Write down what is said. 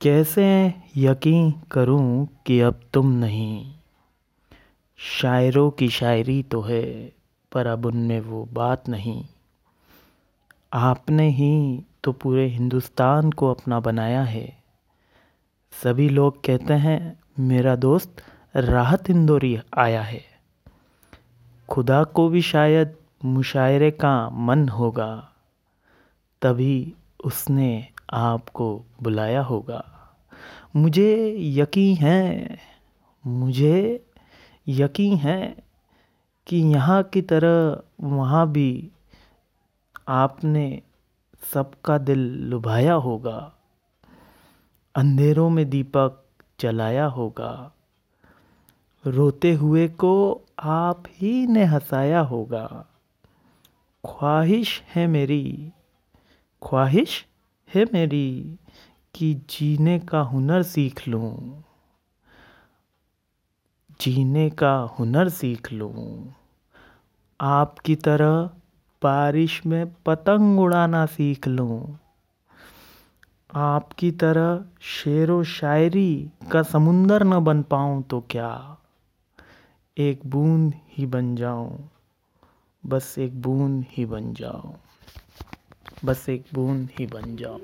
कैसे यकीन करूँ कि अब तुम नहीं? शायरों की शायरी तो है, पर अब उनमें वो बात नहीं। आपने ही तो पूरे हिंदुस्तान को अपना बनाया है। सभी लोग कहते हैं, मेरा दोस्त राहत इंदौरी आया है। खुदा को भी शायद मुशायरे का मन होगा। तभी उसने आपको बुलाया होगा। मुझे यकीन है, मुझे यकीन है कि यहाँ की तरह वहाँ भी आपने सबका दिल लुभाया होगा। अंधेरों में दीपक जलाया होगा। रोते हुए को आप ही ने हंसाया होगा। ख्वाहिश है मेरी, ख्वाहिश है मेरी कि जीने का हुनर सीख लूँ। जीने का हुनर सीख लूँ। आपकी तरह बारिश में पतंग उड़ाना सीख लूँ। आपकी तरह शेर व शायरी का समुंदर न बन पाऊँ तो क्या? एक बूंद ही बन जाऊँ। बस एक बूंद ही बन जाऊँ। बस एक बूंद ही बन जाओ।